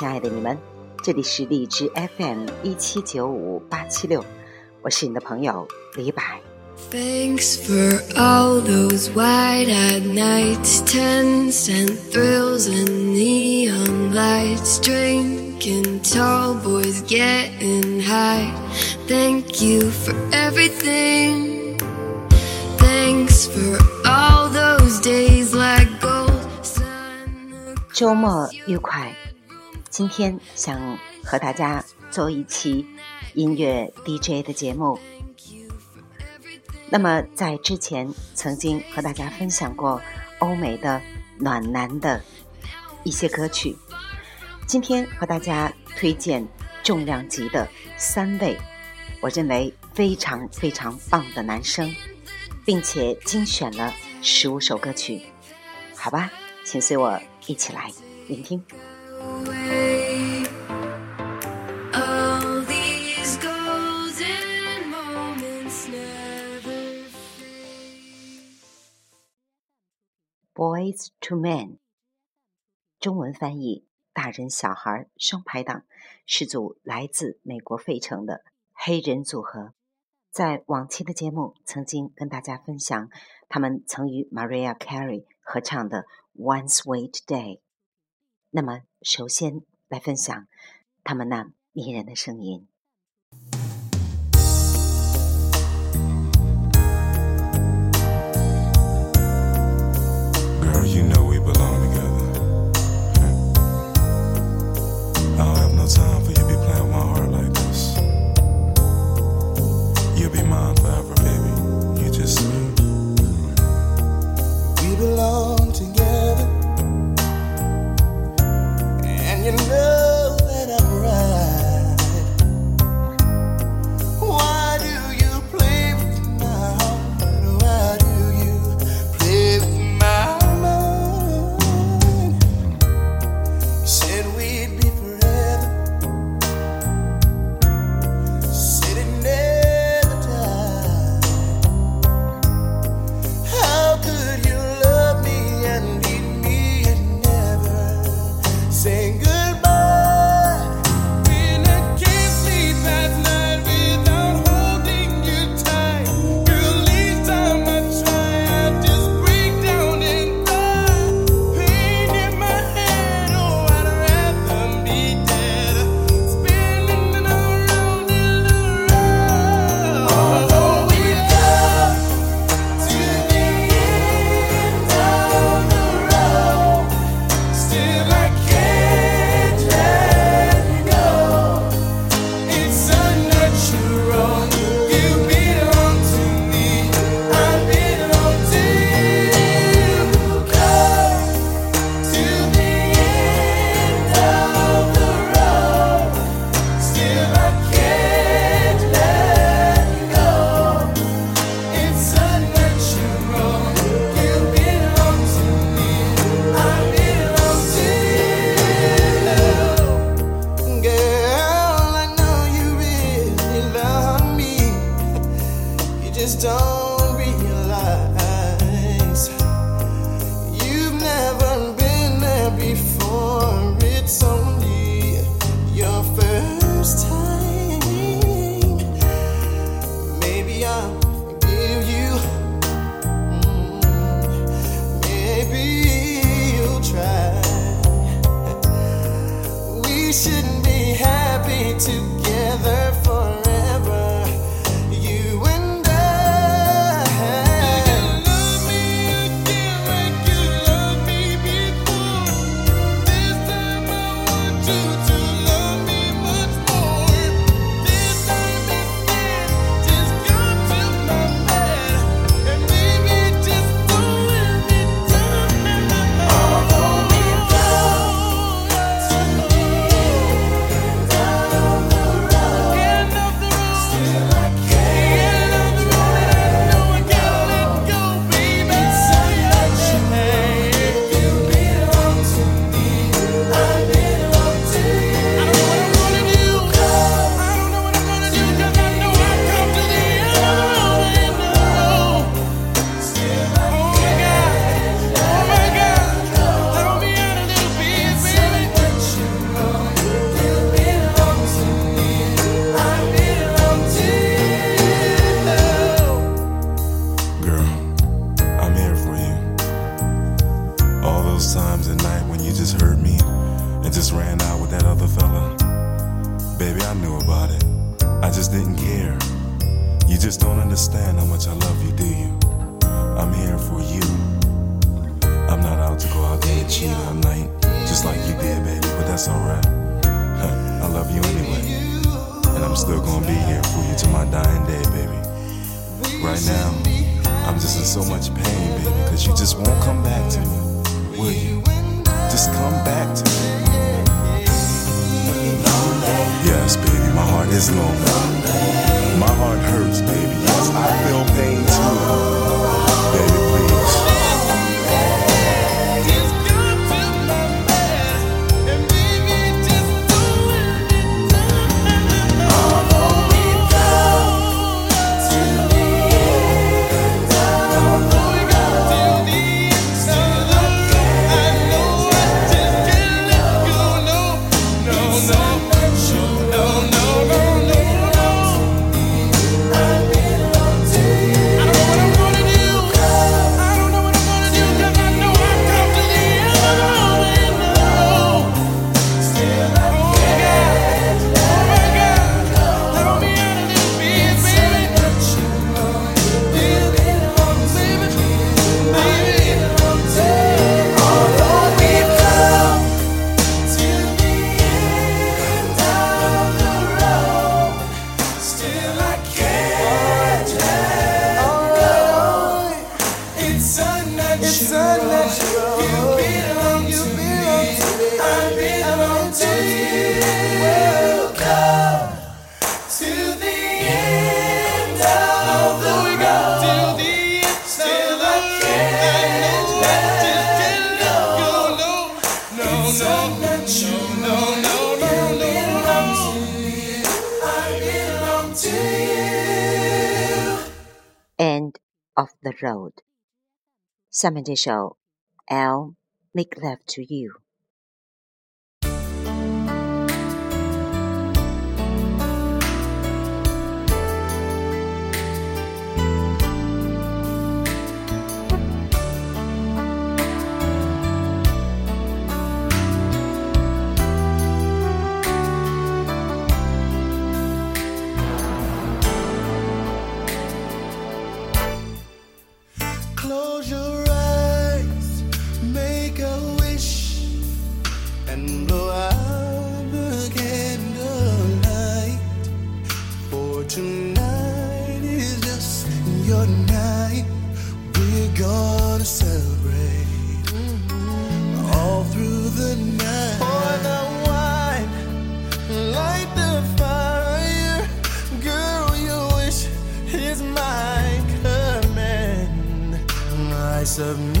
亲爱的你们，这里是荔枝 FM 一七九五八七六，我是你的朋友李柏。Thanks for all those wide-eyed nights, tense and thrills and neon lights, drinking tall boys getting high. Thank you for everything. Thanks for all those days like gold. sun. 周末愉快！ 今天想和大家做一期音乐 DJ 的节目。那么在之前曾经和大家分享过欧美的暖男的一些歌曲，今天和大家推荐重量级的三位我认为非常非常棒的男生，并且精选了十五首歌曲，好吧，请随我一起来聆听。Boys to Men，中文翻译大人小孩双排档，是组来自美国费城的黑人组合。在往期的节目曾经跟大家分享他们曾与 Mariah Carey 合唱的《One Sweet Day》。那么，首先来分享他们那迷人的声音。Just don't just like you did, baby, but that's alright. I love you anyway. And I'm still gonna be here for you to my dying day, baby. Right now, I'm just in so much pain, baby, because you just won't come back to me, will you? Just come back to me. Yes, baby, my heart is lonely. My heart hurts, baby. Yes, I feel pain too. of the road. 下面这首《I'll Make Love to You》。of me.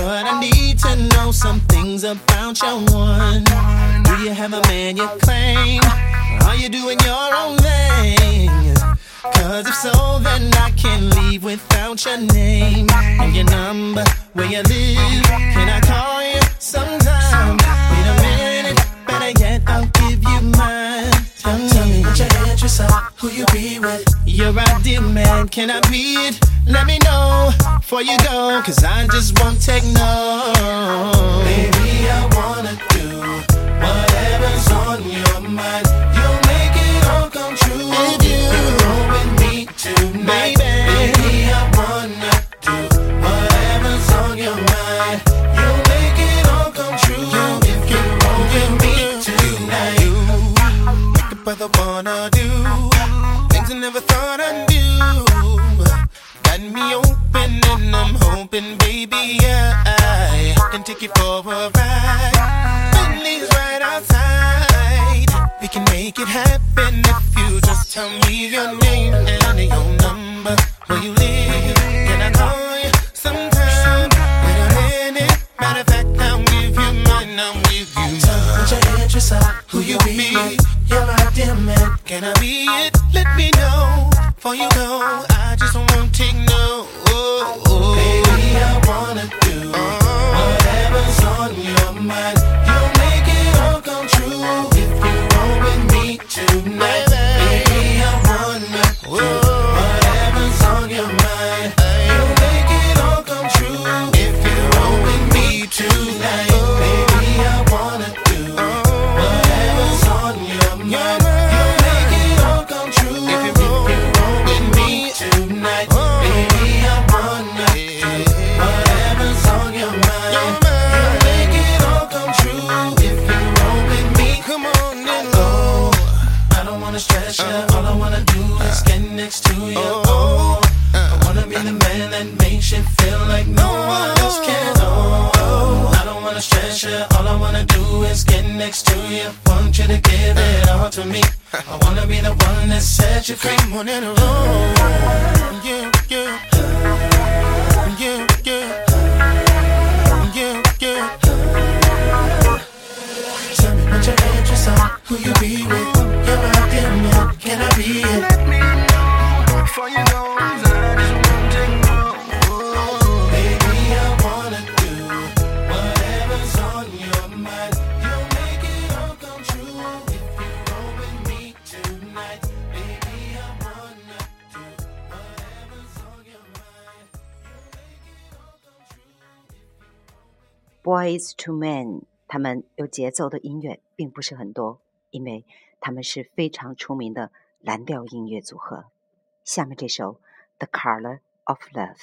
But I need to know some things about your one. Do you have a man you claim? Are you doing your own thing? Cause if so, then I can't leave without your name and your number, where you live. Can I call you sometime? What your who you be with. Your ideal man, can I be it? Let me know before you go, cause I just won't take no. Baby, I wanna do whatever's on your mind. You'll make it all come true if you roll with me tonight. Baby, I can take you for a ride. Bentley's right outside. We can make it happen if you just tell me your name and your number, where you live. Boys to Men，他们有节奏的音乐并不是很多，因为他们是非常出名的蓝调音乐组合。下面这首《The Color of Love》。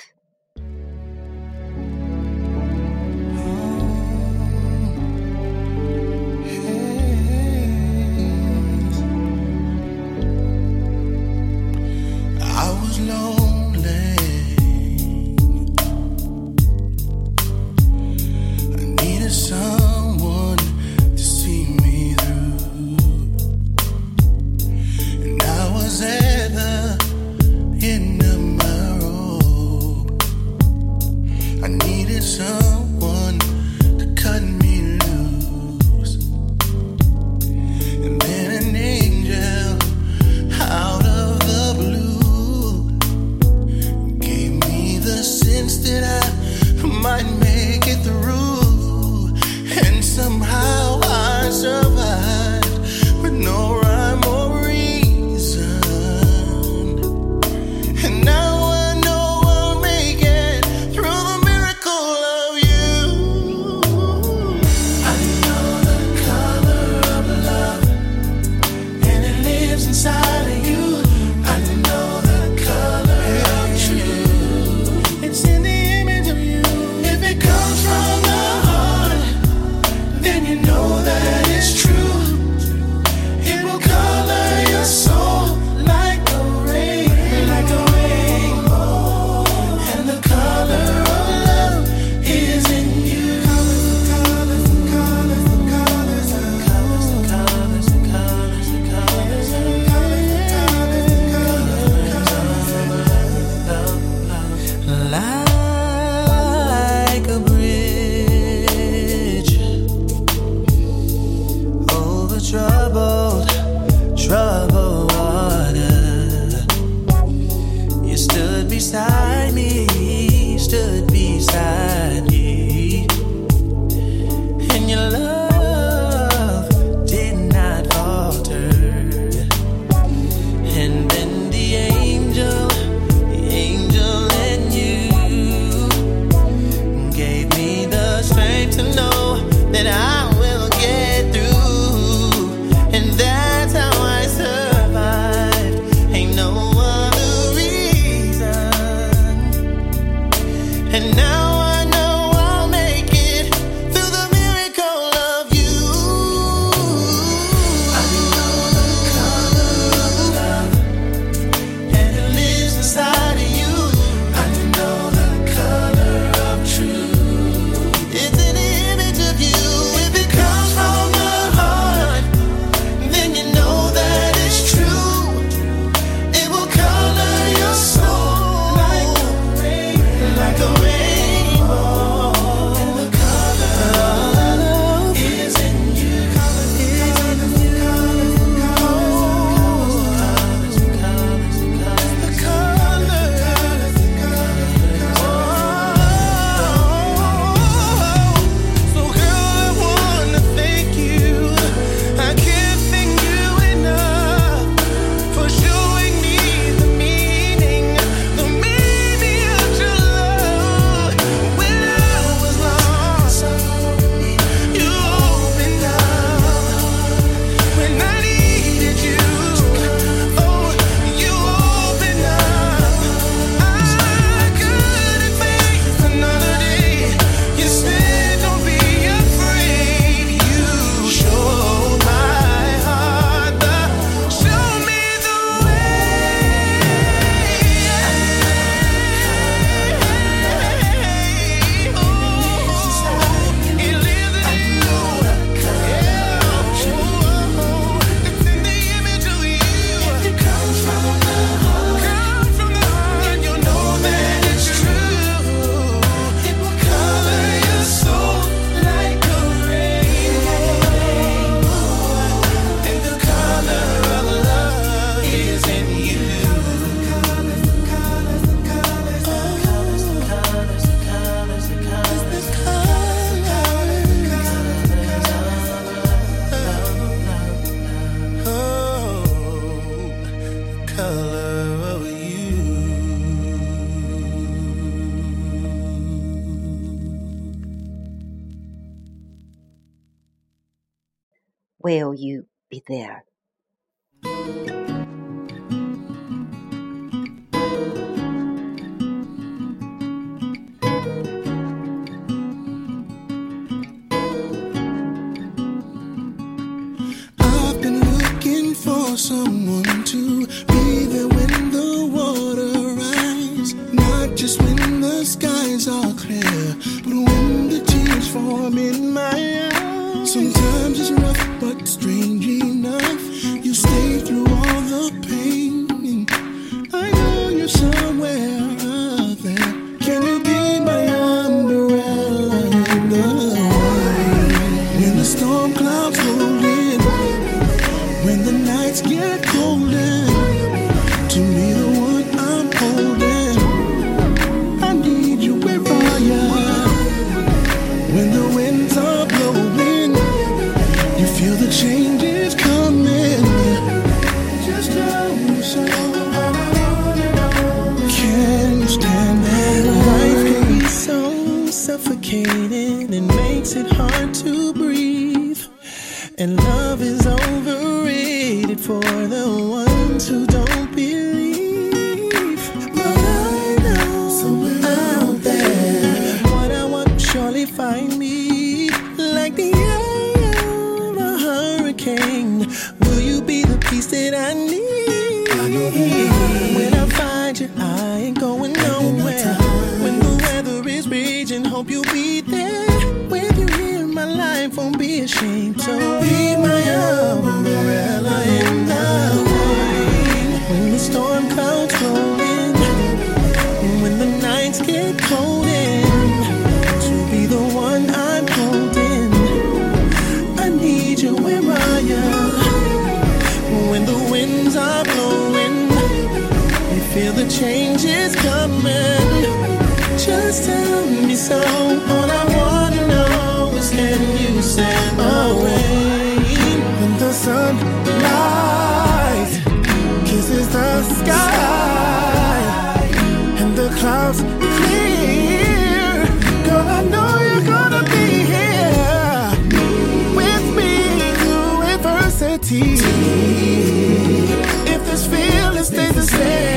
If this feeling stays the same,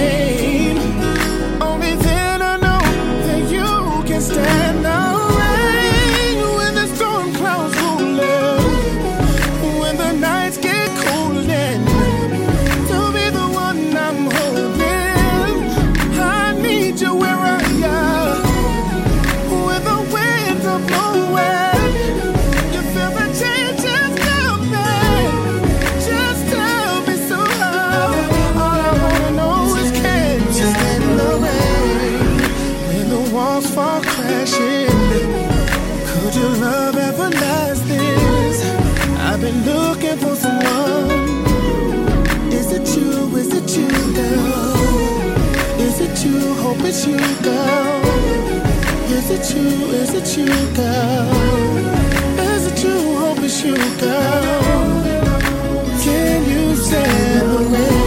you, girl. Is it you? Is it you, girl? Is it you? Hope it's you, girl. Can you stand the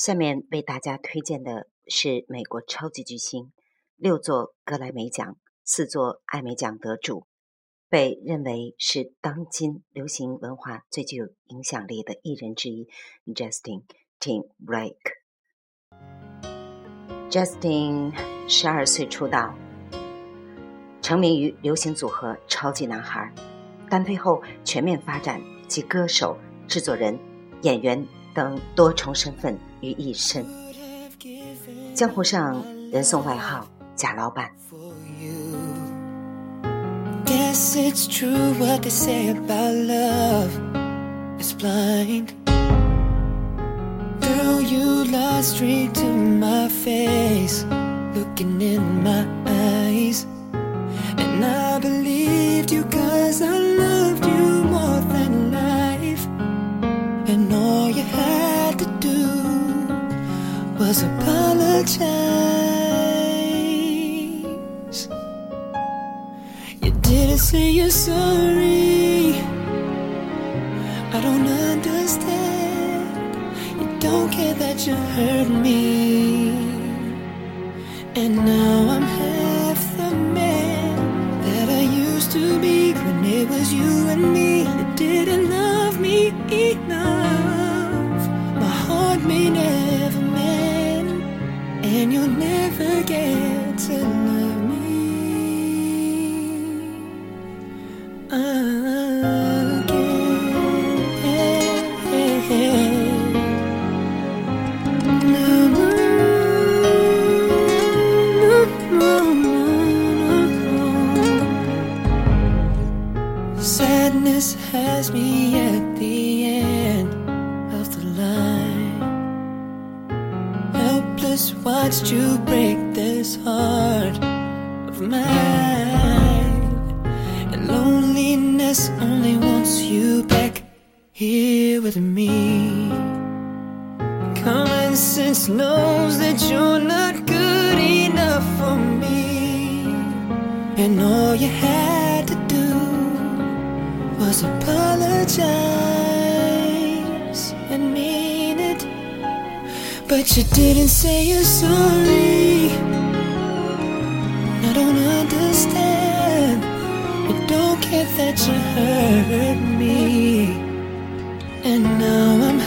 下面为大家推荐的是美国超级巨星，六座格莱美奖、四座艾美奖得主，被认为是当今流行文化最具有影响力的艺人之一，Justin Timberlake。Justin 十二岁出道，成名于流行组合超级男孩，单飞后全面发展及歌手、制作人、演员等多重身份于一身。江湖上人送外号“贾老板 Guess it's true what they say about love is blind you lost street to my face looking in my eyes i believed you cause I loved was apologize. You didn't say you're sorry. I don't understand. You don't care that you hurt me. And now I'm half the man that I used to be when it was you and me. At the end of the line. Helpless, watched you break this heart of mine. And loneliness only wants you back here with me. Common sense knows that you're not good enough for me. And all you do apologize and mean it. But you didn't say you're sorry. I don't understand. I don't care that you hurt me. And now I'm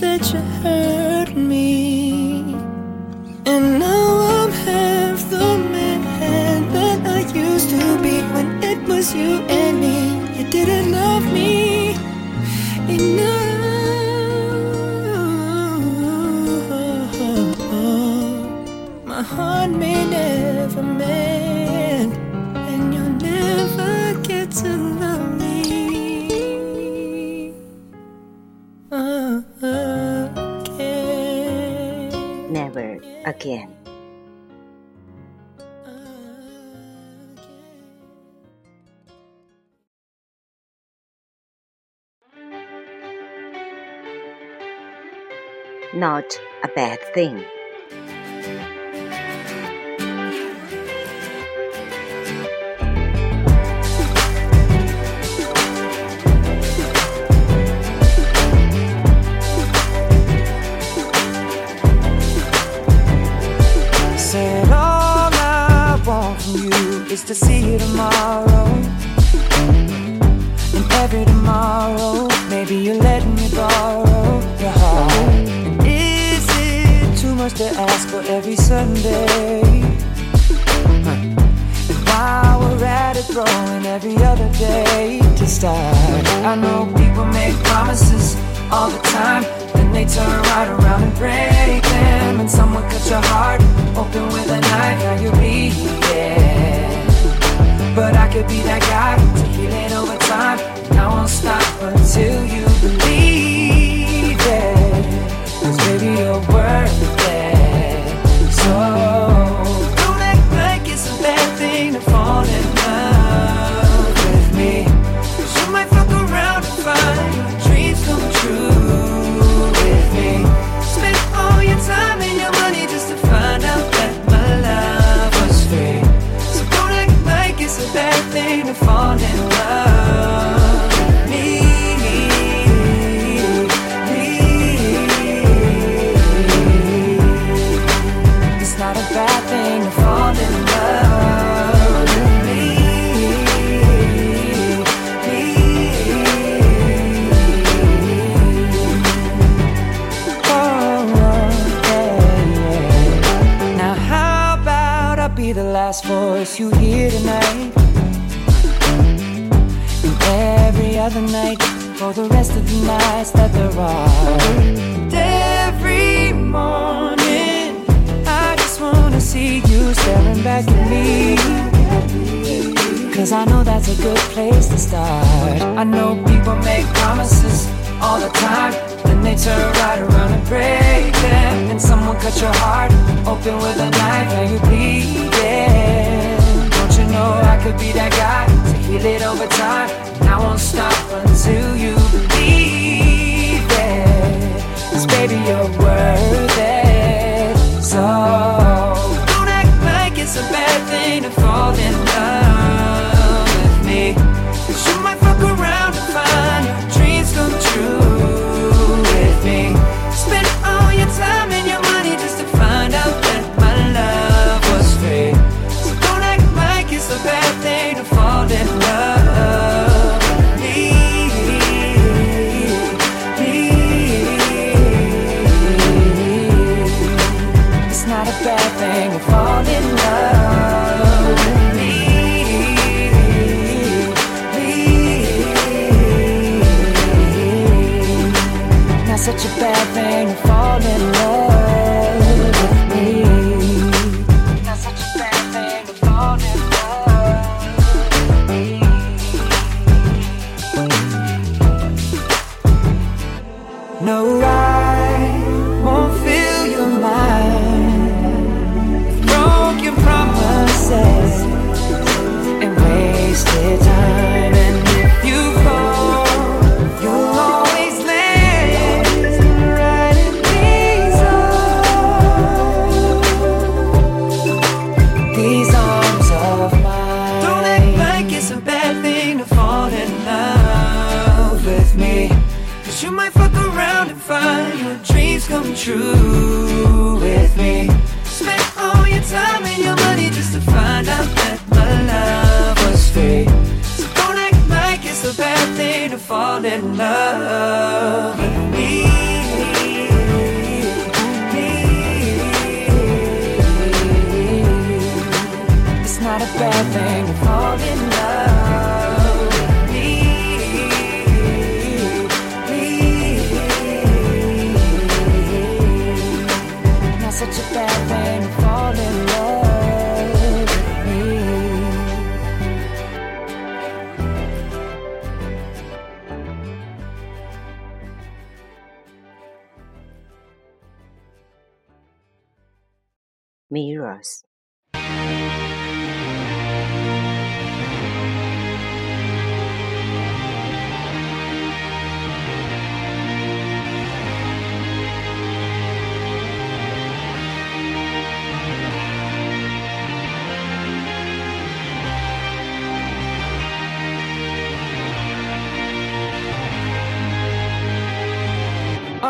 that you not a bad thing. Said all I want from you is to see you tomorrow, and every tomorrow. to ask for every Sunday. And while we're at it, throwing every other day to start. I know people make promises all the time, then they turn right around and break them. And someone cut your heart open with a knife, now you're bleeding. But I could be that guy, to heal it over time. And I won't stop until you believe.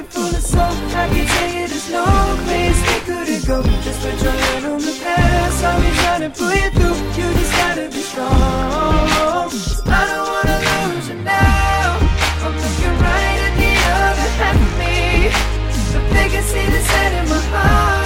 full soap I can tell you there's no place we couldn't go. Just put your hand on the past I'll be trying to pull you through. You just gotta be strong. I don't wanna lose you now. I'm looking right at the other half of me. But they can see the in my heart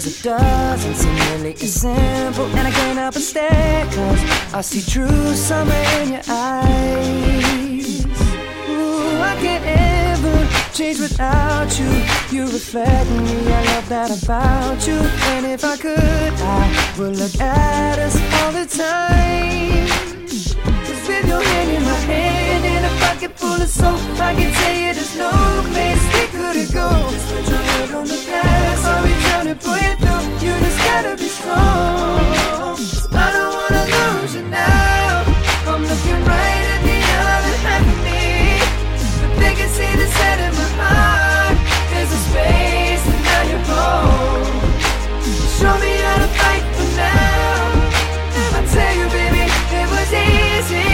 Cause it doesn't seem really as simple And I can't help but stare Cause I see true summer in your eyes. Ooh, I can't ever change without you. You reflect me, I love that about you. And if I could, I would look at us all the time your hand in my hand and a pocket full of soap. I can tell you there's no place we couldn't go put your head on the you through. You just gotta be strong. I don't wanna lose you now. I'm looking right at the half of me. Set in my heart. There's a space and now you're Show me how to fight for now. I tell you baby it was easy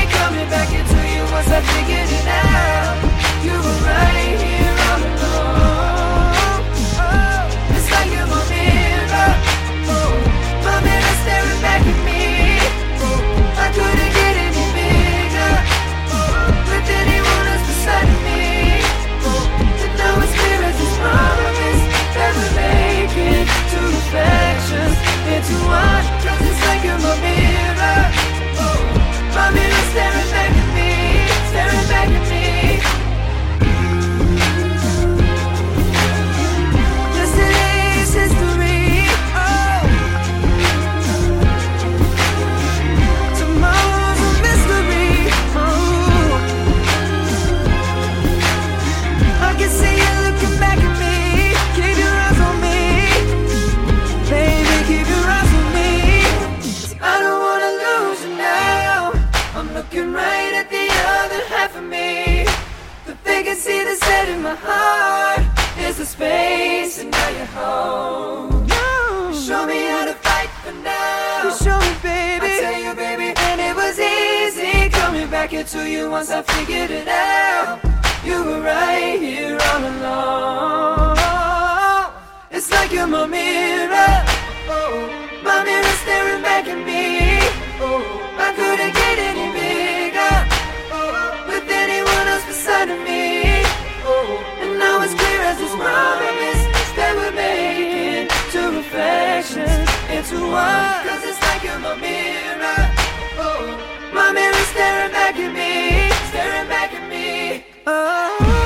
can see the set in my heart. There's a space and now you're home Show me how to fight for now. You show me, baby. I tell you, baby And it was easy coming back into you once I figured it out. You were right here all along. It's like you're my mirror. Oh, My mirror staring back at me. Oh, I couldn't get any bigger. Oh, With anyone else beside of me oh, clear as promise that we're making two reflections into one. Cause it's like you're my mirror. Oh, my mirror staring back at me, staring back at me. you.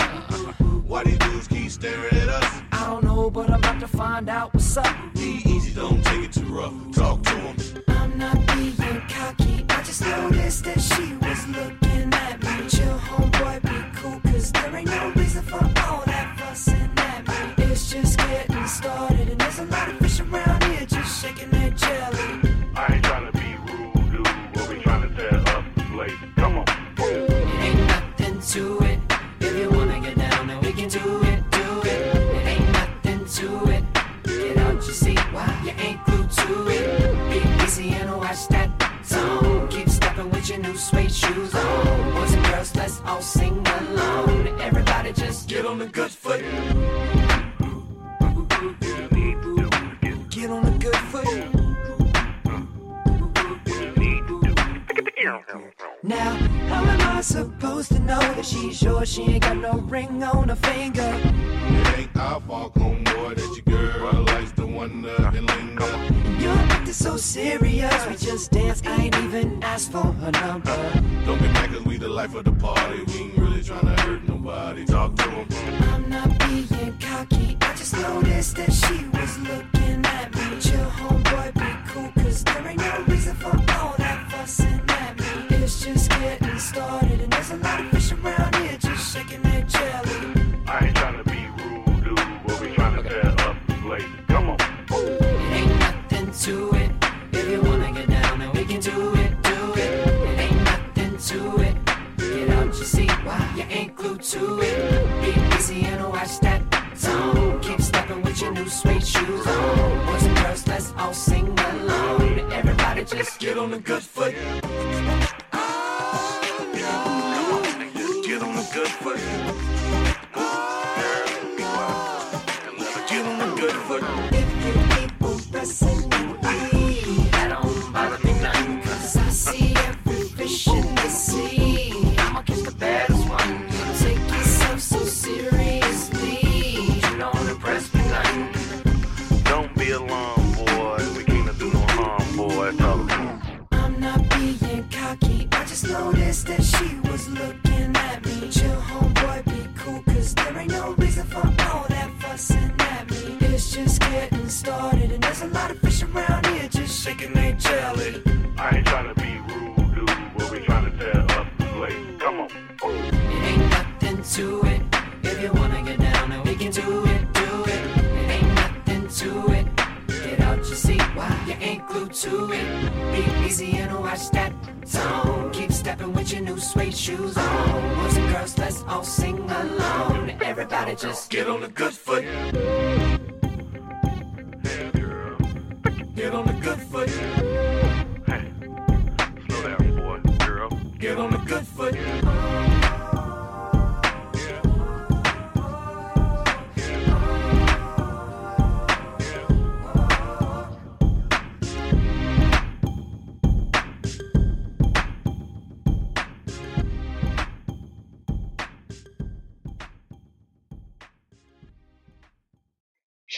why these dudes keep staring at us? I don't know, but I'm about to find out what's up. Be easy, don't take it too rough. Talk to them. I'm not being cocky. I just noticed that she was looking at me. Chill, homeboy, be cool, cause there ain't no reason for all that fussing at me. It's just getting started, and there's a lot of fish around here just shaking their jelly. I ain't trying to be rude, dude, what we trying to tell up the place. Come on. Ain't nothing to it. Watch that song. Keep stepping with your new suede shoes on. Boys and girls, let's all sing along. Everybody just get on the good foot. Get on the good foot. Now, how am I supposed to know that she's yours? She ain't got no ring on her finger. It ain't our fault, homeboy, that your girl likes to wonder and linger. You're acting so serious. We just dance, I ain't even asked for her number. Don't get mad cause we the life of the party. We ain't really trying to hurt nobody. Talk to them. I'm not being cocky. I just noticed that she was looking at me.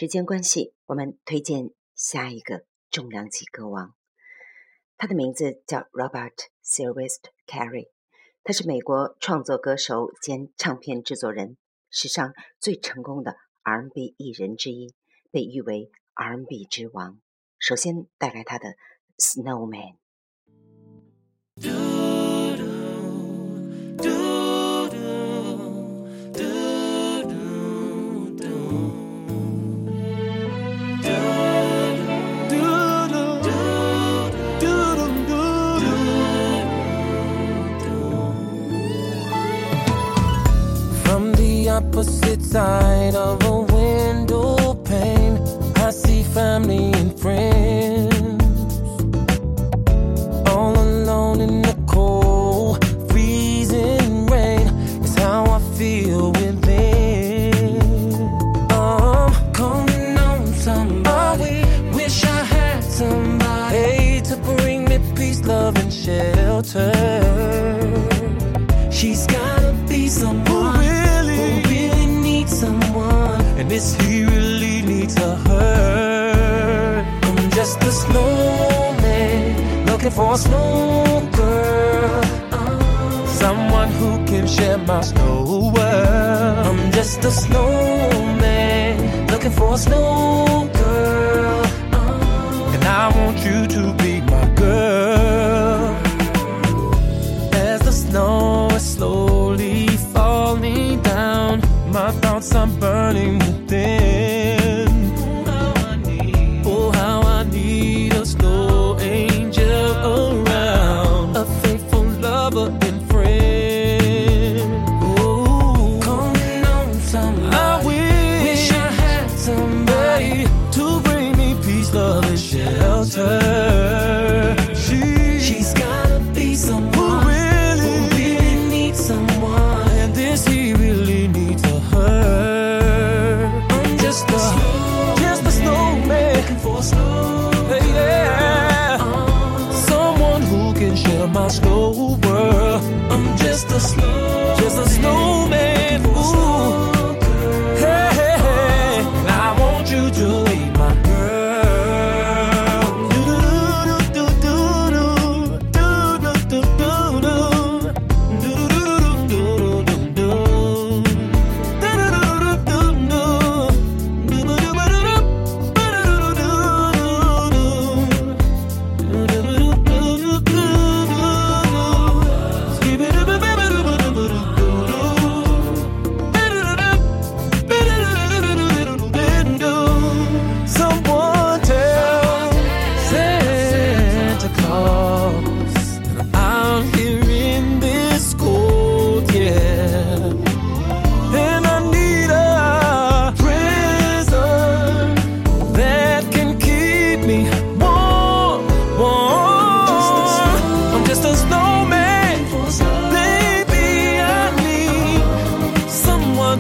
时间关系，我们推荐下一个重量级歌王，他的名字叫 Robert Sylvester Carey，他是美国创作歌手兼唱片制作人，史上最成功的 R&B 艺人之一，被誉为 R&B 之王。首先带来他的《Snowman》。Opposite side of a window pane, I see family and friends. All alone in the cold, freezing rain is how I feel within. I'm calling on somebody. Wish I had somebody to bring me peace, love, and shelter. For a girl, someone who can share my snow world. I'm just a snowman looking for a snow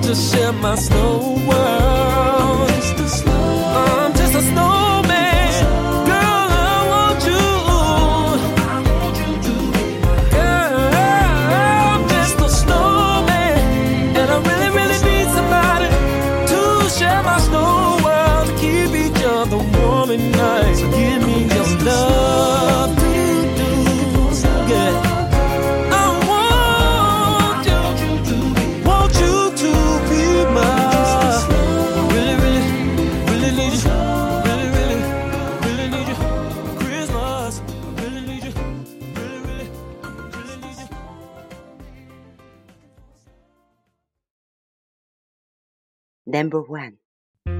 to share my snow world. Number one，A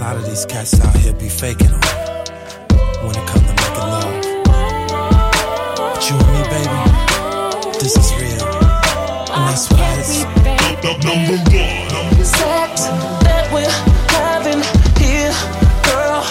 lot of these cats out here be faking them when it come to making love. But you and me, baby, this is real. And that's why it's number one. sex that we're having here, girl.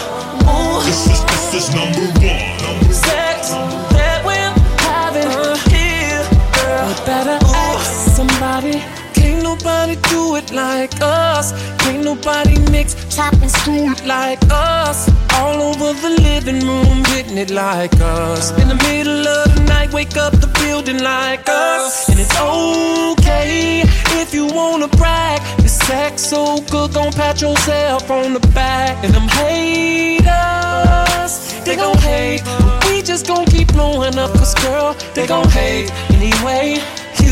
Us. Can't nobody mix, chop and screw like us. All over the living room, hitting it like us. In the middle of the night, wake up the building like us. And it's okay if you wanna brag. The sex so good, gon' pat yourself on the back. And them haters, they gon' hate. We just gon' keep blowing up, cause girl, they gon' hate anyway.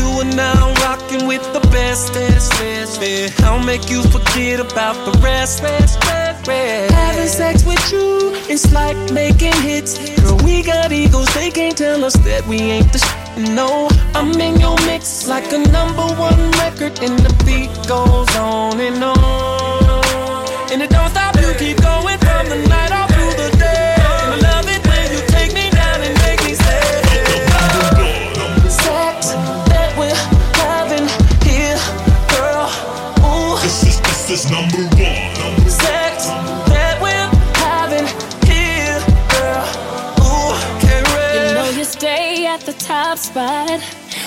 You are now rocking with the best, best, best, best. I'll make you forget about the rest, rest, rest. Having sex with you, it's like making hits. Girl, we got egos, they can't tell us that we ain't the sh- No, I'm in your mix like a number one record, and the beat goes on and on. And it don't stop, you keep going from the night spot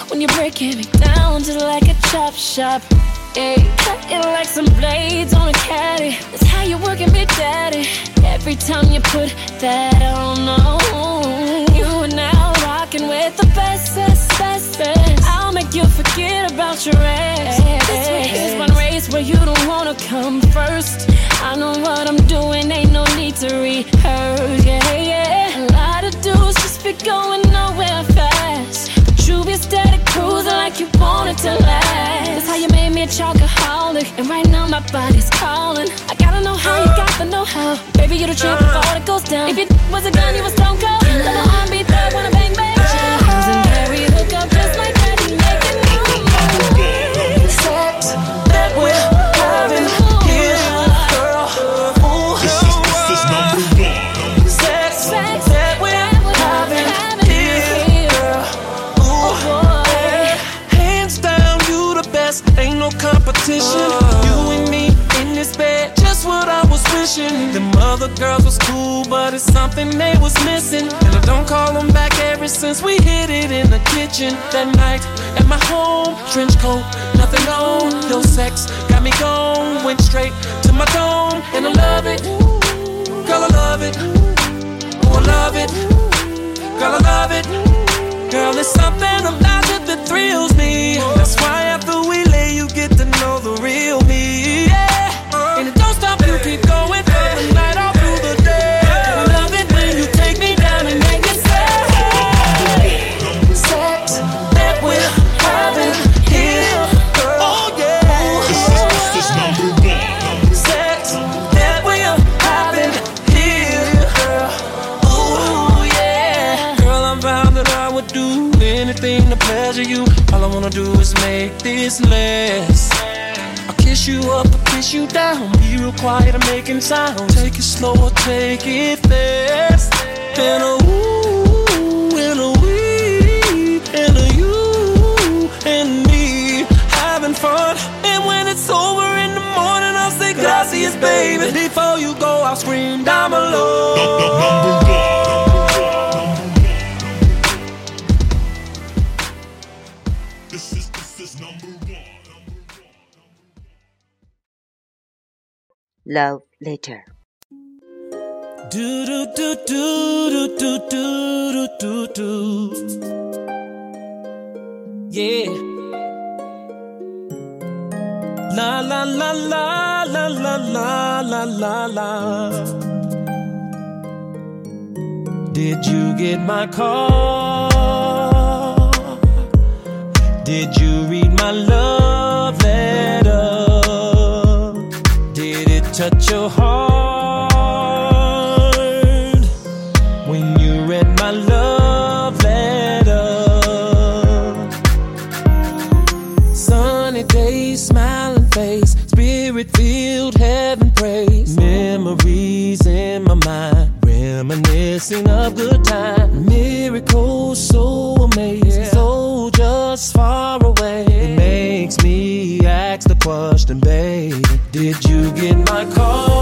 when you're breaking me down just like a chop shop. Yeah, cut it like some blades on a caddy. That's how you working me, daddy. Every time you put that on, you are now rocking with the best, best, best, best. I'll make you forget about your ex. This is one race where you don't wanna come first. I know what I'm doing, ain't no need to rehearse. Yeah, yeah. A lot of dudes just be going nowhere fast. You be steady cruising like you want it to last. That's how you made me a chocoholic. And right now my body's calling. I gotta know how you got the know how. Baby, you the champ uh. before it goes down. If it was a gun, you was stone cold. Let my arm be there when I bang bang. Uh. Hands and Harry hook up just like Ain't no. You and me in this bed, just what I was wishing. Them other girls was cool, but it's something they was missing. And I don't call them back ever since we hit it in the kitchen that night at my home. Trench coat, nothing on. Your sex got me gone, went straight to my dome, and I love it. Girl, I love it. Oh, I love it. Girl, I love it. Girl, there's something about it that thrills me. That's why after we lay, you get to know the real me. Yeah. And it don't stop, you keep going make. I'll kiss you up, I'll kiss you down. Be real quiet, I'm making sounds. Take it slow or take it fast. And a ooh, and a wee, and a you, and me having fun. And when it's over in the morning, I'll say gracias, baby. Before you go, I'll scream down below. Number one. Love Letter. Yeah. La la la la la la la la la la. Did you get my call? Did you read my love your heart did you get my call?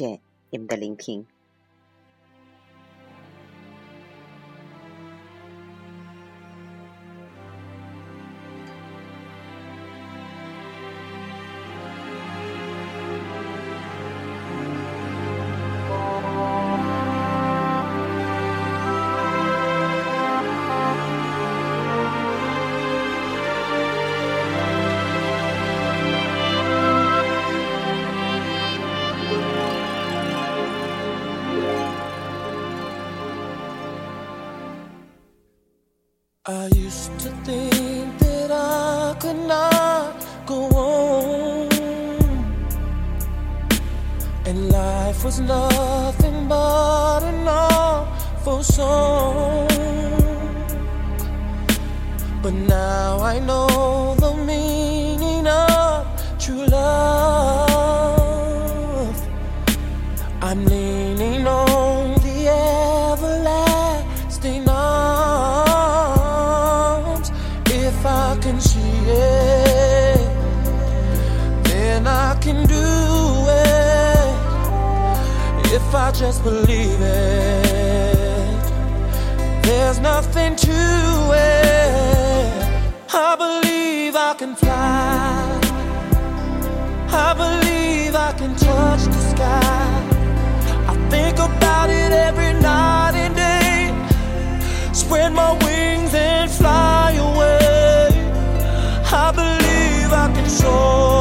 谢谢你们的聆听。used to think that I could not go on, and life was nothing but an awful song. But now I know. believe I can touch the sky. I think about it every night and day. Spread my wings and fly away. I believe I can soar.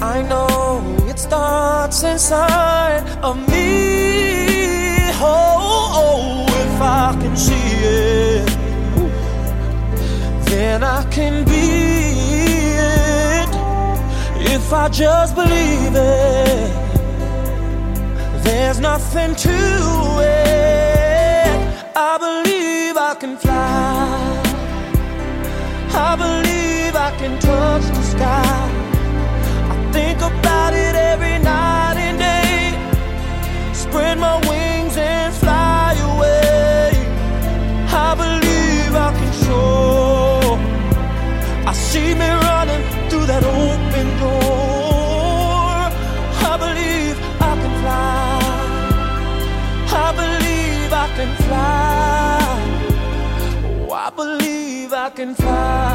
I know it starts inside of me. Oh, oh if I can see it, then I can be it. If I just believe it, there's nothing to it. I believe I can fly. I believe I can touch the sky think about it every night and day. Spread my wings and fly away. I believe I can soar. I see me running through that open door. I believe I can fly. I believe I can fly. Oh, I believe I can fly.